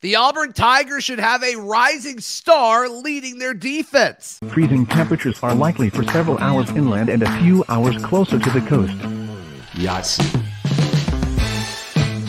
The Auburn Tigers should have a rising star leading their defense. Freezing temperatures are likely for several hours inland and a few hours closer to the coast. Yes.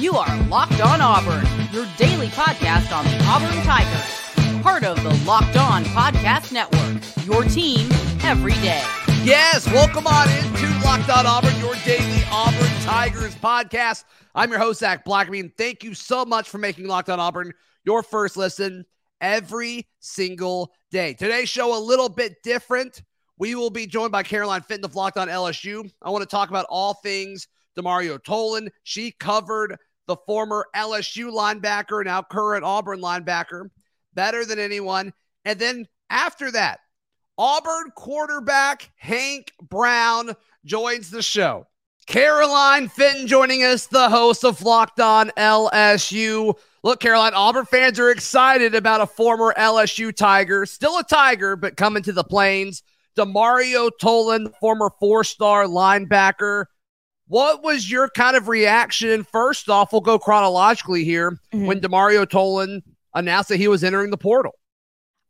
You are Locked On Auburn, your daily podcast on the Auburn Tigers. Part of the Locked On Podcast Network, your team every day. Yes, welcome on into Locked On Auburn, your daily Auburn Tigers podcast. I'm your host, Zac Blackerby, thank you so much for making Locked On Auburn your first listen every single day. Today's show a little bit different. We will be joined by Caroline Fenton of Locked On LSU. I want to talk about all things DeMario Tolan. She covered the former LSU linebacker, now current Auburn linebacker, better than anyone. And then after that, Auburn quarterback Hank Brown joins the show. Caroline Fenton joining us, the host of Locked On LSU. Look, Caroline, Auburn fans are excited about a former LSU Tiger, still a Tiger, but coming to the Plains. DeMario Tolan, former four star linebacker. What was your kind of reaction? First off, we'll go chronologically here mm-hmm. when DeMario Tolan announced that he was entering the portal.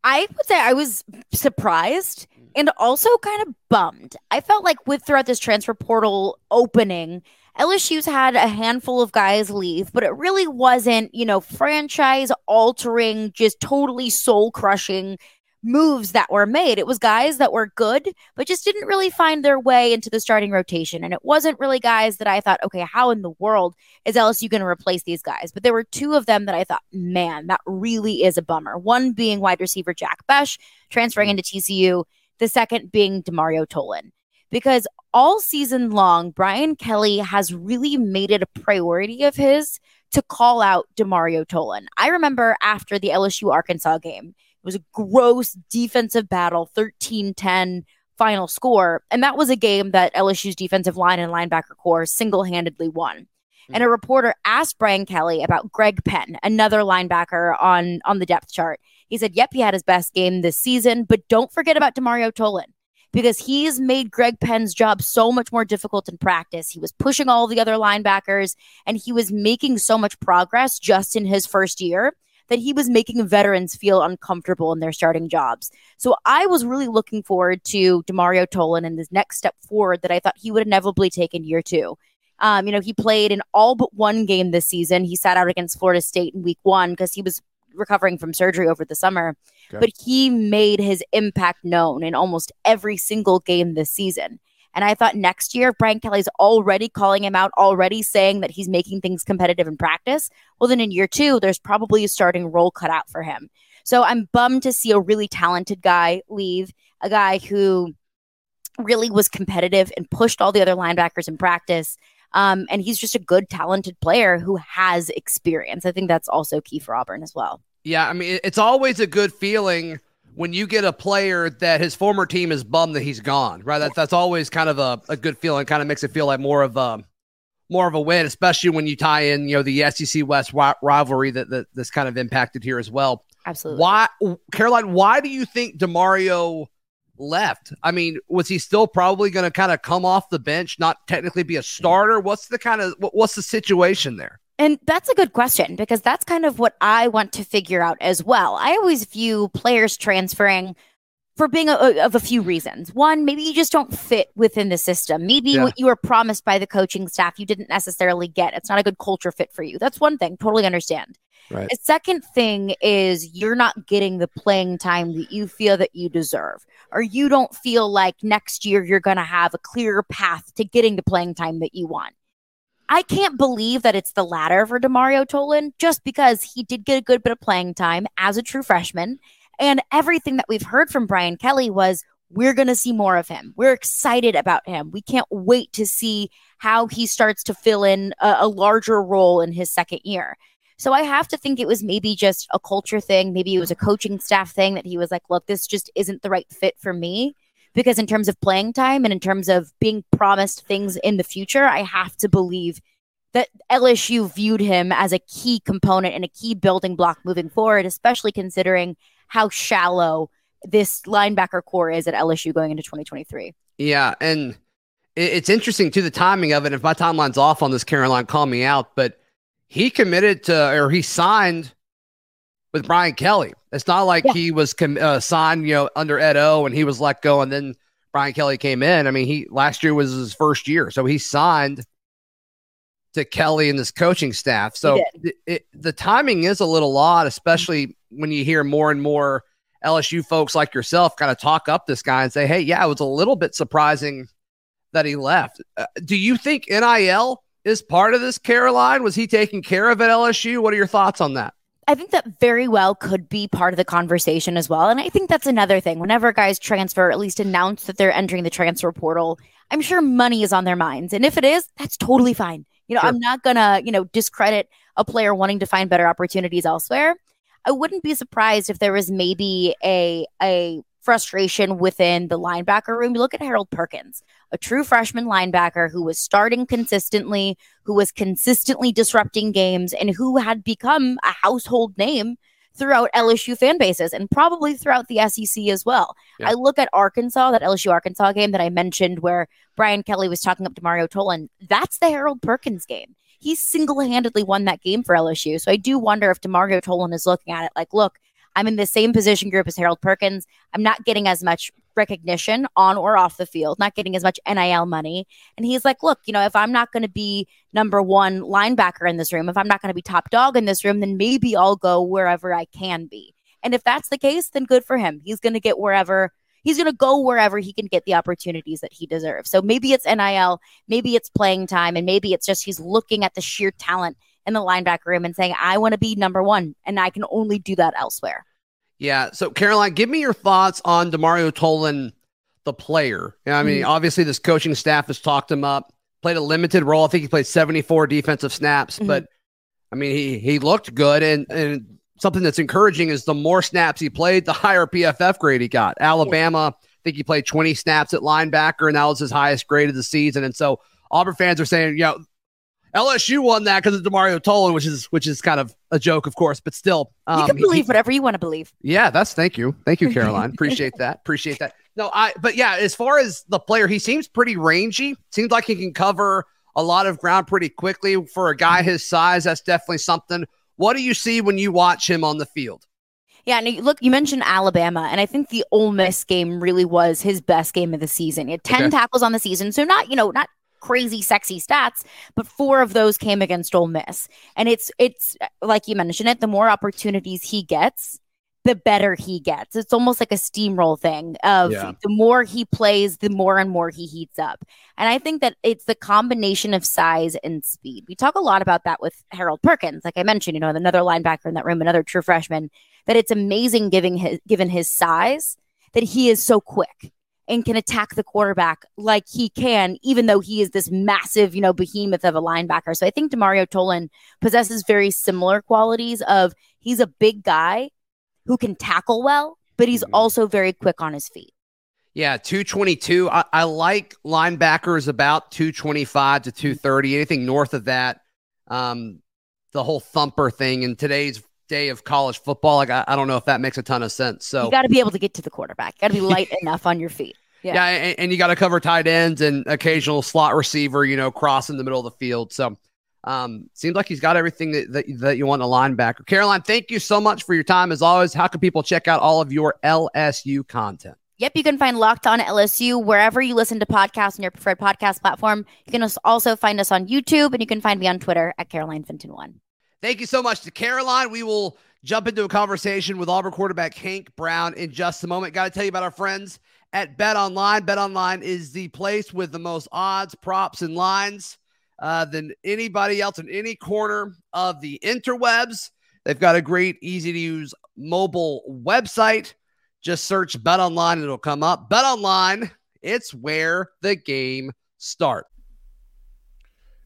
I would say I was surprised and also kind of bummed. I felt like with throughout this transfer portal opening, LSU's had a handful of guys leave, but it really wasn't, you know, franchise altering, just totally soul crushing moves that were made. It was guys that were good, but just didn't really find their way into the starting rotation. And it wasn't really guys that I thought, okay, how in the world is LSU going to replace these guys? But there were two of them that I thought, man, that really is a bummer. One being wide receiver Jack Bech transferring mm. into TCU the second being DeMario Tolan. Because all season long, Brian Kelly has really made it a priority of his to call out DeMario Tolan. I remember after the LSU Arkansas game, it was a gross defensive battle, 13 10 final score. And that was a game that LSU's defensive line and linebacker corps single handedly won. Hmm. And a reporter asked Brian Kelly about Greg Penn, another linebacker on, on the depth chart. He said, Yep, he had his best game this season, but don't forget about DeMario Tolan because he's made Greg Penn's job so much more difficult in practice. He was pushing all the other linebackers and he was making so much progress just in his first year that he was making veterans feel uncomfortable in their starting jobs. So I was really looking forward to DeMario Tolan and this next step forward that I thought he would inevitably take in year two. Um, you know, he played in all but one game this season. He sat out against Florida State in week one because he was recovering from surgery over the summer, okay. but he made his impact known in almost every single game this season. And I thought next year, Brian Kelly's already calling him out, already saying that he's making things competitive in practice. Well, then in year two, there's probably a starting role cut out for him. So I'm bummed to see a really talented guy leave, a guy who really was competitive and pushed all the other linebackers in practice. Um, and he's just a good, talented player who has experience. I think that's also key for Auburn as well. Yeah, I mean, it's always a good feeling when you get a player that his former team is bummed that he's gone, right? That, that's always kind of a, a good feeling. Kind of makes it feel like more of a more of a win, especially when you tie in, you know, the SEC West rivalry that, that that's kind of impacted here as well. Absolutely. Why, Caroline? Why do you think DeMario left? I mean, was he still probably going to kind of come off the bench, not technically be a starter? What's the kind of what's the situation there? And that's a good question because that's kind of what I want to figure out as well. I always view players transferring for being a, of a few reasons. One, maybe you just don't fit within the system. Maybe yeah. what you were promised by the coaching staff you didn't necessarily get. It's not a good culture fit for you. That's one thing. Totally understand. Right. A second thing is you're not getting the playing time that you feel that you deserve, or you don't feel like next year you're going to have a clear path to getting the playing time that you want. I can't believe that it's the latter for DeMario Tolan just because he did get a good bit of playing time as a true freshman. And everything that we've heard from Brian Kelly was we're going to see more of him. We're excited about him. We can't wait to see how he starts to fill in a, a, larger role in his second year. So I have to think it was maybe just a culture thing. Maybe it was a coaching staff thing that he was like, look, this just isn't the right fit for me. Because in terms of playing time and in terms of being promised things in the future, I have to believe that LSU viewed him as a key component and a key building block moving forward, especially considering how shallow this linebacker corps is at LSU going into 2023. Yeah. And it's interesting to the timing of it. If my timeline's off on this, Caroline, call me out. But he committed to, or he signed with Brian Kelly. It's not like yeah. he was com- uh, signed, you know, under Ed O and he was let go and then Brian Kelly came in. I mean, he last year was his first year, so he signed to Kelly and this coaching staff. So it, it, the timing is a little odd, especially when you hear more and more LSU folks like yourself kind of talk up this guy and say, "Hey, yeah, it was a little bit surprising that he left." Uh, do you think NIL is part of this? Caroline was he taking care of at LSU? What are your thoughts on that? I think that very well could be part of the conversation as well. And I think that's another thing. Whenever guys transfer, at least announce that they're entering the transfer portal, I'm sure money is on their minds. And if it is, that's totally fine. You know, sure. I'm not gonna, you know, discredit a player wanting to find better opportunities elsewhere. I wouldn't be surprised if there was maybe a a frustration within the linebacker room. You look at Harold Perkins, a true freshman linebacker who was starting consistently, who was consistently disrupting games, and who had become a household name throughout LSU fan bases and probably throughout the SEC as well. Yeah. I look at Arkansas, that LSU Arkansas game that I mentioned where Brian Kelly was talking up DeMario Tolan. That's the Harold Perkins game. He single handedly won that game for LSU. So I do wonder if DeMario Tolan is looking at it like, look, I'm in the same position group as Harold Perkins. I'm not getting as much recognition on or off the field, not getting as much NIL money. And he's like, look, you know, if I'm not going to be number one linebacker in this room, if I'm not going to be top dog in this room, then maybe I'll go wherever I can be. And if that's the case, then good for him. He's going to get wherever he's going to go wherever he can get the opportunities that he deserves. So maybe it's NIL, maybe it's playing time, and maybe it's just he's looking at the sheer talent in the linebacker room and saying, I want to be number one, and I can only do that elsewhere. Yeah. So, Caroline, give me your thoughts on DeMario Tolan, the player. I mean, mm-hmm. obviously, this coaching staff has talked him up, played a limited role. I think he played 74 defensive snaps, mm-hmm. but I mean, he he looked good. And, and something that's encouraging is the more snaps he played, the higher PFF grade he got. Alabama, I think he played 20 snaps at linebacker, and that was his highest grade of the season. And so, Auburn fans are saying, you know, LSU won that because of DeMario Tolan, which is which is kind of a joke, of course, but still. Um, you can believe he, whatever you want to believe. Yeah, that's thank you, thank you, Caroline. Appreciate that. Appreciate that. No, I. But yeah, as far as the player, he seems pretty rangy. Seems like he can cover a lot of ground pretty quickly for a guy his size. That's definitely something. What do you see when you watch him on the field? Yeah, and look, you mentioned Alabama, and I think the Ole Miss game really was his best game of the season. He had 10 okay. tackles on the season, so not, you know, not crazy sexy stats, but four of those came against Ole Miss. And it's it's like you mentioned it, the more opportunities he gets, the better he gets. It's almost like a steamroll thing of yeah. the more he plays, the more and more he heats up. And I think that it's the combination of size and speed. We talk a lot about that with Harold Perkins, like I mentioned, you know, another linebacker in that room, another true freshman, that it's amazing giving his given his size that he is so quick and can attack the quarterback like he can, even though he is this massive, you know, behemoth of a linebacker. So I think DeMario Tolan possesses very similar qualities of he's a big guy who can tackle well, but he's mm-hmm. also very quick on his feet. Yeah, 222. I, I, like linebackers about 225 to 230. Anything north of that, um, the whole thumper thing in today's day of college football. Like I, I don't know if that makes a ton of sense. So you got to be able to get to the quarterback. Got to be light enough on your feet. Yeah, yeah and, and you got to cover tight ends and occasional slot receiver. You know, cross in the middle of the field. So um, seems like he's got everything that, that, that you want in a linebacker. Caroline, thank you so much for your time as always. How can people check out all of your LSU content? Yep, you can find Locked On LSU wherever you listen to podcasts on your preferred podcast platform. You can also find us on YouTube, and you can find me on Twitter at Caroline Fenton One. Thank you so much to Caroline. We will jump into a conversation with Auburn quarterback Hank Brown in just a moment. Got to tell you about our friends at BetOnline. Bet Online is the place with the most odds, props, and lines uh, than anybody else in any corner of the interwebs. They've got a great, easy to use mobile website. Just search BetOnline it'll come up. BetOnline, it's where the game starts.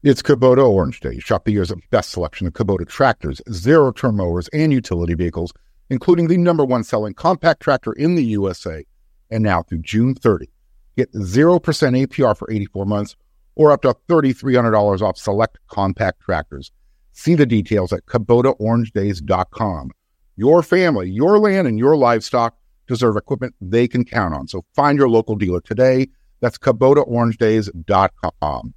It's Kubota Orange Day. Shop the year's best selection of Kubota tractors, zero turn mowers, and utility vehicles, including the number one selling compact tractor in the USA. And now through June 30, get 0% APR for 84 months or up to $3,300 off select compact tractors. See the details at KubotaOrangeDays.com. Your family, your land, and your livestock deserve equipment they can count on. So find your local dealer today. That's KubotaOrangeDays.com.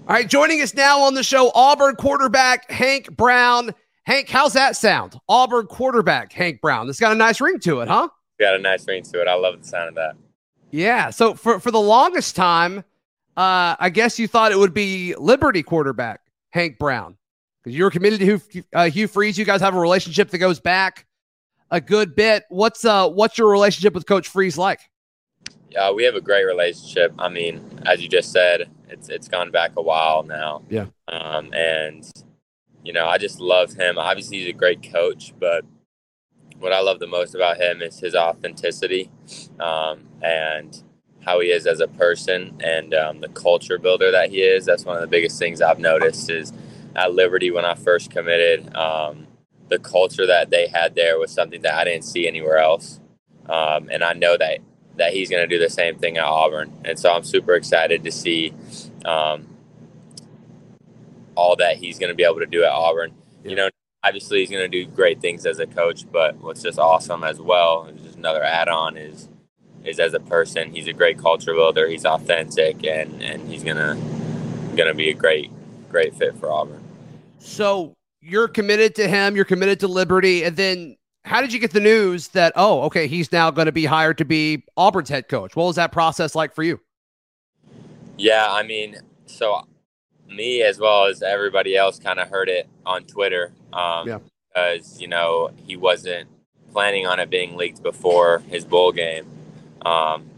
All right, joining us now on the show, Auburn quarterback Hank Brown. Hank, how's that sound? Auburn quarterback Hank Brown. This got a nice ring to it, huh? Got a nice ring to it. I love the sound of that. Yeah. So for for the longest time, uh, I guess you thought it would be Liberty quarterback Hank Brown because you're committed to Hugh, uh, Hugh Freeze. You guys have a relationship that goes back a good bit. What's uh what's your relationship with Coach Freeze like? Yeah, we have a great relationship. I mean, as you just said, it's it's gone back a while now. Yeah. Um, and you know, I just love him. Obviously, he's a great coach, but what I love the most about him is his authenticity um, and how he is as a person and um, the culture builder that he is. That's one of the biggest things I've noticed is at Liberty when I first committed. Um, the culture that they had there was something that I didn't see anywhere else, um, and I know that that he's going to do the same thing at Auburn. And so I'm super excited to see um, all that he's going to be able to do at Auburn. You know, obviously he's going to do great things as a coach, but what's just awesome as well, just another add-on is is as a person, he's a great culture builder. He's authentic, and and he's gonna gonna be a great great fit for Auburn. So you're committed to him. You're committed to Liberty, and then how did you get the news that oh, okay, he's now going to be hired to be Auburn's head coach? What was that process like for you? Yeah, I mean, so me as well as everybody else kind of heard it on Twitter. Um, yeah. Because, you know, he wasn't planning on it being leaked before his bowl game. Um,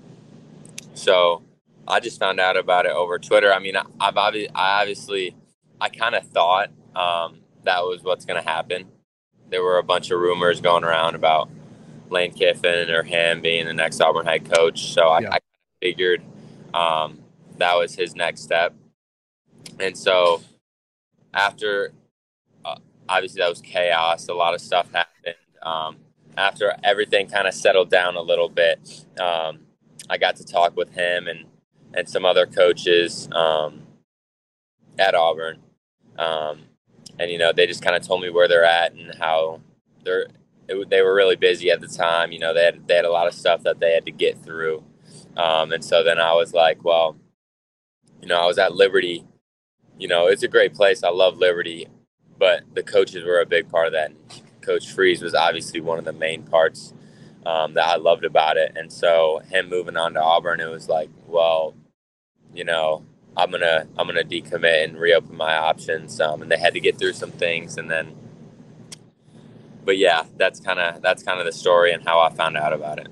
so I just found out about it over Twitter. I mean, I've obviously, I obviously, I kind of thought um, that was what's going to happen. There were a bunch of rumors going around about Lane Kiffin or him being the next Auburn head coach. So I, yeah. I figured um, that was his next step. And so after, uh, obviously, that was chaos. A lot of stuff happened. Um, after everything kind of settled down a little bit, um, I got to talk with him and, and some other coaches um, at Auburn. Um, and, you know, they just kind of told me where they're at and how they're, it, they were really busy at the time. You know, they had, they had a lot of stuff that they had to get through. Um, and so then I was like, well, you know, I was at Liberty you know, it's a great place. I love Liberty, but the coaches were a big part of that. Coach Freeze was obviously one of the main parts um, that I loved about it. And so him moving on to Auburn, it was like, well, you know, I'm gonna I'm gonna decommit and reopen my options. Um, and they had to get through some things, and then, but yeah, that's kind of that's kind of the story and how I found out about it.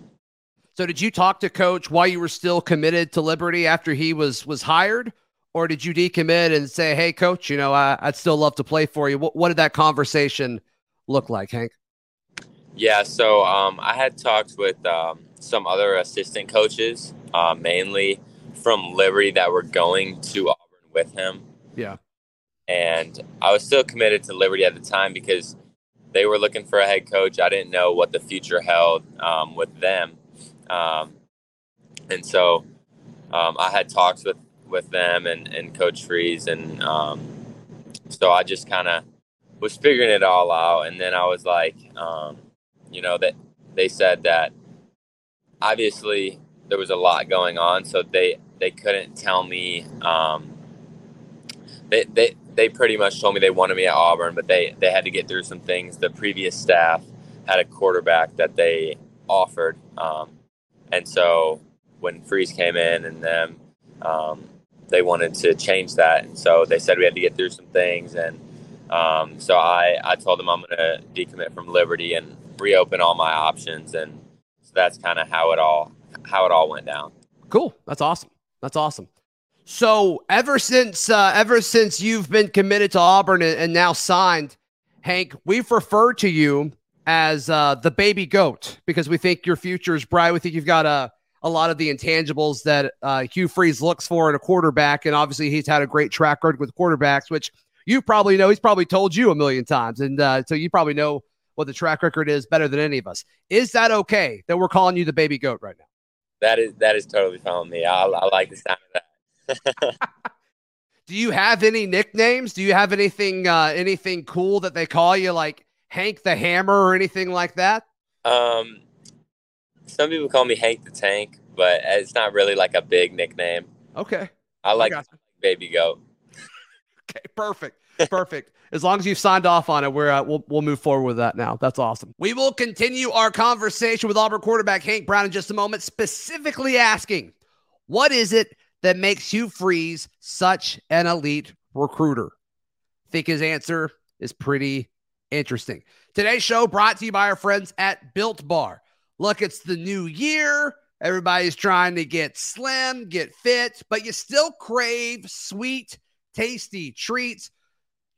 So, did you talk to Coach while you were still committed to Liberty after he was was hired? Or did you decommit and say, "Hey, coach, you know, I, would still love to play for you"? What, what, did that conversation look like, Hank? Yeah, so um, I had talked with um, some other assistant coaches, uh, mainly from Liberty, that were going to Auburn with him. Yeah, and I was still committed to Liberty at the time because they were looking for a head coach. I didn't know what the future held um, with them, um, and so um, I had talks with with them and, and Coach Freeze. And um, so I just kind of was figuring it all out. And then I was like, um, you know, that they said that obviously there was a lot going on. So they, they couldn't tell me. Um, they, they, they pretty much told me they wanted me at Auburn, but they, they had to get through some things. The previous staff had a quarterback that they offered. Um, and so when Freeze came in and them, um, they wanted to change that, and so they said we had to get through some things, and um, so I I told them I'm going to decommit from Liberty and reopen all my options, and so that's kind of how it all how it all went down. Cool, that's awesome. That's awesome. So ever since uh, ever since you've been committed to Auburn and, and now signed, Hank, we've referred to you as uh, the baby goat because we think your future is bright. We think you've got a, a lot of the intangibles that uh, Hugh Freeze looks for in a quarterback. And obviously, he's had a great track record with quarterbacks, which you probably know. He's probably told you a million times. And uh, so you probably know what the track record is better than any of us. Is that okay that we're calling you the baby goat right now? That is that is totally fine with me. I, I like the sound of that. Do you have any nicknames? Do you have anything uh, anything cool that they call you, like Hank the Hammer or anything like that? Um, some people call me Hank the Tank, but it's not really like a big nickname. Okay. I like I Baby Goat. okay, perfect, perfect. as long as you've signed off on it, we're uh, we'll we'll move forward with that now. That's awesome. We will continue our conversation with Auburn quarterback Hank Brown in just a moment, specifically asking, what is it that makes Hugh Freeze such an elite recruiter? I think his answer is pretty interesting. Today's show brought to you by our friends at Built Bar. Look, it's the new year. Everybody's trying to get slim, get fit, but you still crave sweet, tasty treats.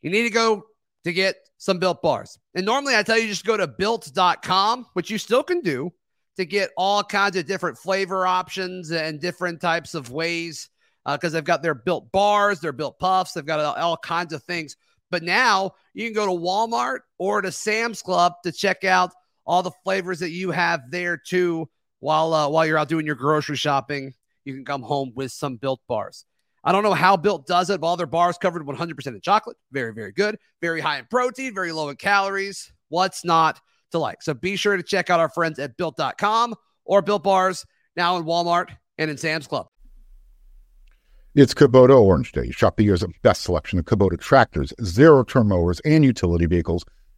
You need to go to get some built bars. And normally I tell you just go to built.com, which you still can do to get all kinds of different flavor options and different types of ways because uh, they've got their built bars, their built puffs, they've got all, all kinds of things. But now you can go to Walmart or to Sam's Club to check out all the flavors that you have there too while uh, while you're out doing your grocery shopping. You can come home with some built bars. I don't know how Built does it, but all their bars covered 100% in chocolate. Very, very good. Very high in protein, very low in calories. What's not to like? So be sure to check out our friends at built.com or Built Bars now in Walmart and in Sam's Club. It's Kubota Orange Day. Shop the year's best selection of Kubota tractors, zero turn mowers, and utility vehicles,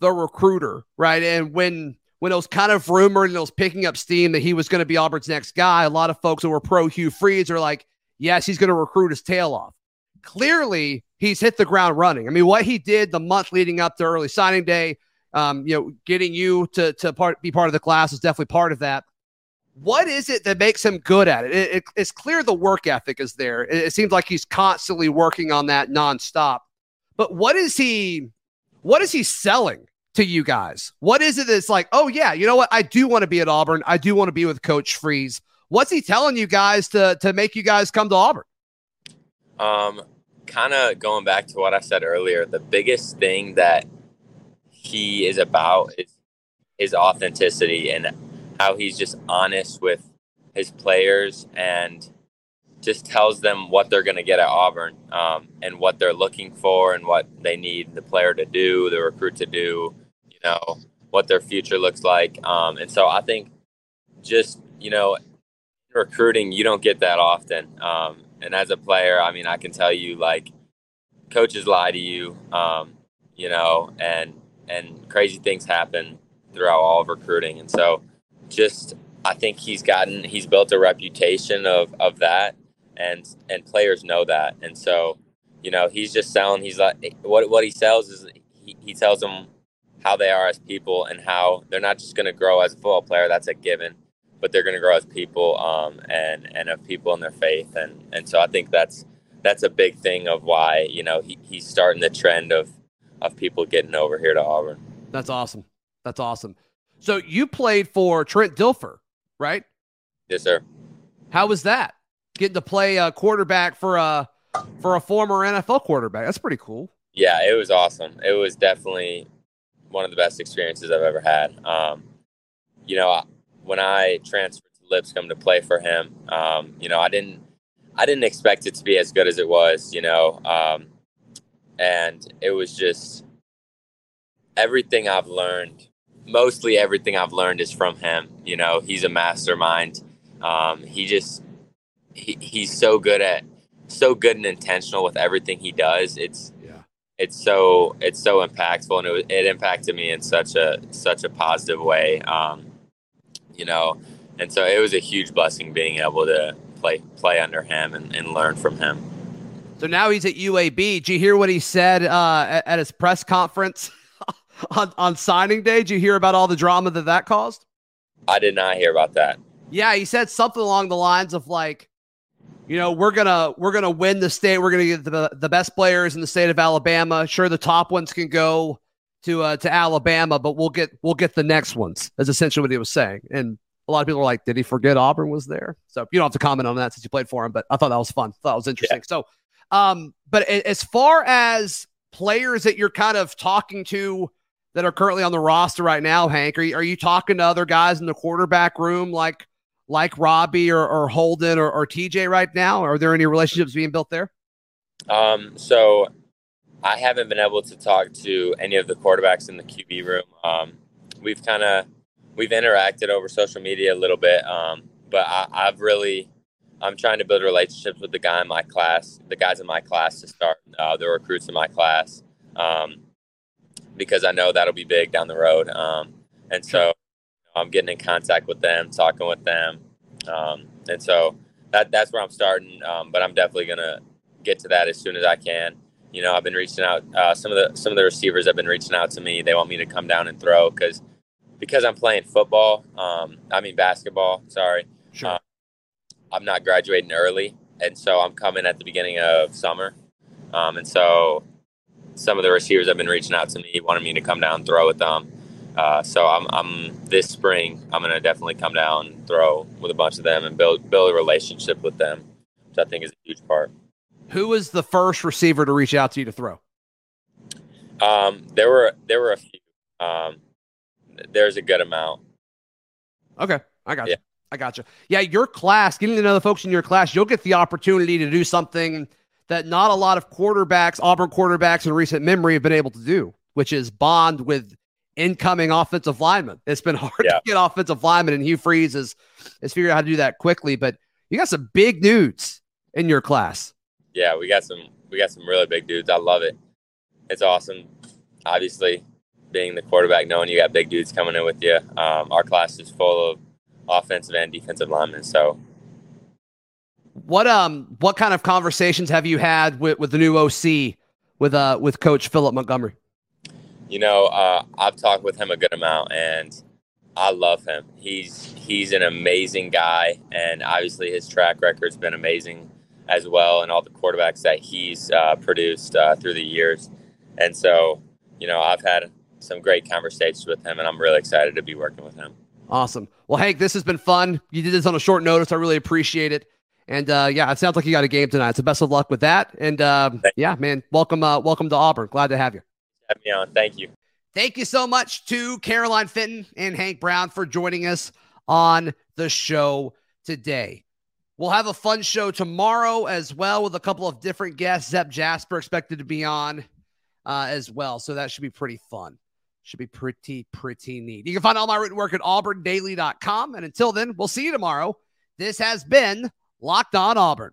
the recruiter, right? And when when it was kind of rumored and it was picking up steam that he was going to be Auburn's next guy, a lot of folks who were pro Hugh Freeze are like, yes, he's going to recruit his tail off. Clearly, he's hit the ground running. I mean, what he did the month leading up to early signing day, um, you know, getting you to to part, be part of the class is definitely part of that. What is it that makes him good at it? it, it it's clear the work ethic is there. It, it seems like he's constantly working on that nonstop. But what is he? What is he selling to you guys? What is it that's like? Oh yeah, you know what? I do want to be at Auburn. I do want to be with Coach Freeze. What's he telling you guys to to make you guys come to Auburn? Um, kind of going back to what I said earlier, the biggest thing that he is about is his authenticity and how he's just honest with his players and just tells them what they're going to get at Auburn um, and what they're looking for and what they need the player to do, the recruit to do, you know, what their future looks like. Um, and so I think just, you know, recruiting, you don't get that often. Um, and as a player, I mean, I can tell you like coaches lie to you, um, you know, and, and crazy things happen throughout all of recruiting. And so just, I think he's gotten, he's built a reputation of, of that and, and players know that. And so, you know, he's just selling, he's like, what, what he sells is he, he tells them how they are as people and how they're not just going to grow as a football player. That's a given but they're going to grow as people um, and and of people in their faith and and so I think that's that's a big thing of why you know he, he's starting the trend of of people getting over here to Auburn. That's awesome. That's awesome. So you played for Trent Dilfer, right? Yes, sir. How was that? Getting to play a quarterback for a for a former NFL quarterback. That's pretty cool. Yeah, it was awesome. It was definitely one of the best experiences I've ever had. Um, you know, when I transferred to Lipscomb to play for him, um, you know, I didn't I didn't expect it to be as good as it was, you know. Um, and it was just everything I've learned, mostly everything I've learned is from him. You know, he's a mastermind. Um, he just he, he's so good at so good and intentional with everything he does. It's yeah. it's so it's so impactful, and it, it impacted me in such a such a positive way. Um, you know, and so it was a huge blessing being able to play play under him and, and learn from him. So now he's at UAB. Did you hear what he said uh, at, at his press conference on, on signing day? Did you hear about all the drama that that caused? I did not hear about that. Yeah, he said something along the lines of like, you know, we're gonna we're gonna win the state. We're gonna get the the best players in the state of Alabama. Sure, the top ones can go to uh, to Alabama, but we'll get we'll get the next ones. That's essentially what he was saying. And a lot of people are like, did he forget Auburn was there? So you don't have to comment on that since you played for him. But I thought that was fun. Thought that was interesting. Yeah. So, um, but as far as players that you're kind of talking to that are currently on the roster right now, Hank, are you, are you talking to other guys in the quarterback room like? Like Robbie or, or Holden or, or TJ right now? Are there any relationships being built there? Um, so I haven't been able to talk to any of the quarterbacks in the QB room. Um, we've kind of we've interacted over social media a little bit, um, but I, I've really I'm trying to build relationships with the guy in my class, the guys in my class to start, uh, the recruits in my class, um, because I know that'll be big down the road. Um, and so I'm getting in contact with them, talking with them, um, and so that that's where I'm starting. Um, but I'm definitely gonna get to that as soon as I can. You know, I've been reaching out. Uh, some of the some of the receivers have been reaching out to me. They want me to come down and throw because because I'm playing football. Um, I mean basketball. Sorry, sure. Uh, I'm not graduating early, and so I'm coming at the beginning of summer. Um, and so some of the receivers have been reaching out to me, wanting me to come down and throw with them. Uh, so I'm, I'm this spring. I'm gonna definitely come down, and throw with a bunch of them, and build build a relationship with them, which I think is a huge part. Who was the first receiver to reach out to you to throw? Um, there were there were a few. Um, there's a good amount. Okay, I got you. I got you. Yeah, your class, getting to know the folks in your class, you'll get the opportunity to do something that not a lot of quarterbacks, Auburn quarterbacks in recent memory have been able to do, which is bond with incoming offensive lineman. It's been hard yeah. to get offensive linemen, and Hugh Freeze has, has figured out how to do that quickly. But you got some big dudes in your class. Yeah, we got some we got some really big dudes. I love it. It's awesome. Obviously, being the quarterback, knowing you got big dudes coming in with you. Um, our class is full of offensive and defensive linemen. So, what um what kind of conversations have you had with, with the new OC with uh with Coach Philip Montgomery? You know, uh, I've talked with him a good amount, and I love him. He's he's an amazing guy, and obviously his track record's been amazing as well, and all the quarterbacks that he's uh, produced uh, through the years. And so, you know, I've had some great conversations with him, and I'm really excited to be working with him. Awesome. Well, Hank, this has been fun. You did this on a short notice. I really appreciate it. And uh, yeah, it sounds like you got a game tonight. So best of luck with that. And uh, yeah, man, welcome, uh, welcome to Auburn. Glad to have you have me on. Thank you. Thank you so much to Caroline Fenton and Hank Brown for joining us on the show today. We'll have a fun show tomorrow as well with a couple of different guests. Zep Jasper expected to be on uh, as well. So that should be pretty fun. Should be pretty, pretty neat. You can find all my written work at auburndaily.com. And until then, we'll see you tomorrow. This has been Locked On Auburn.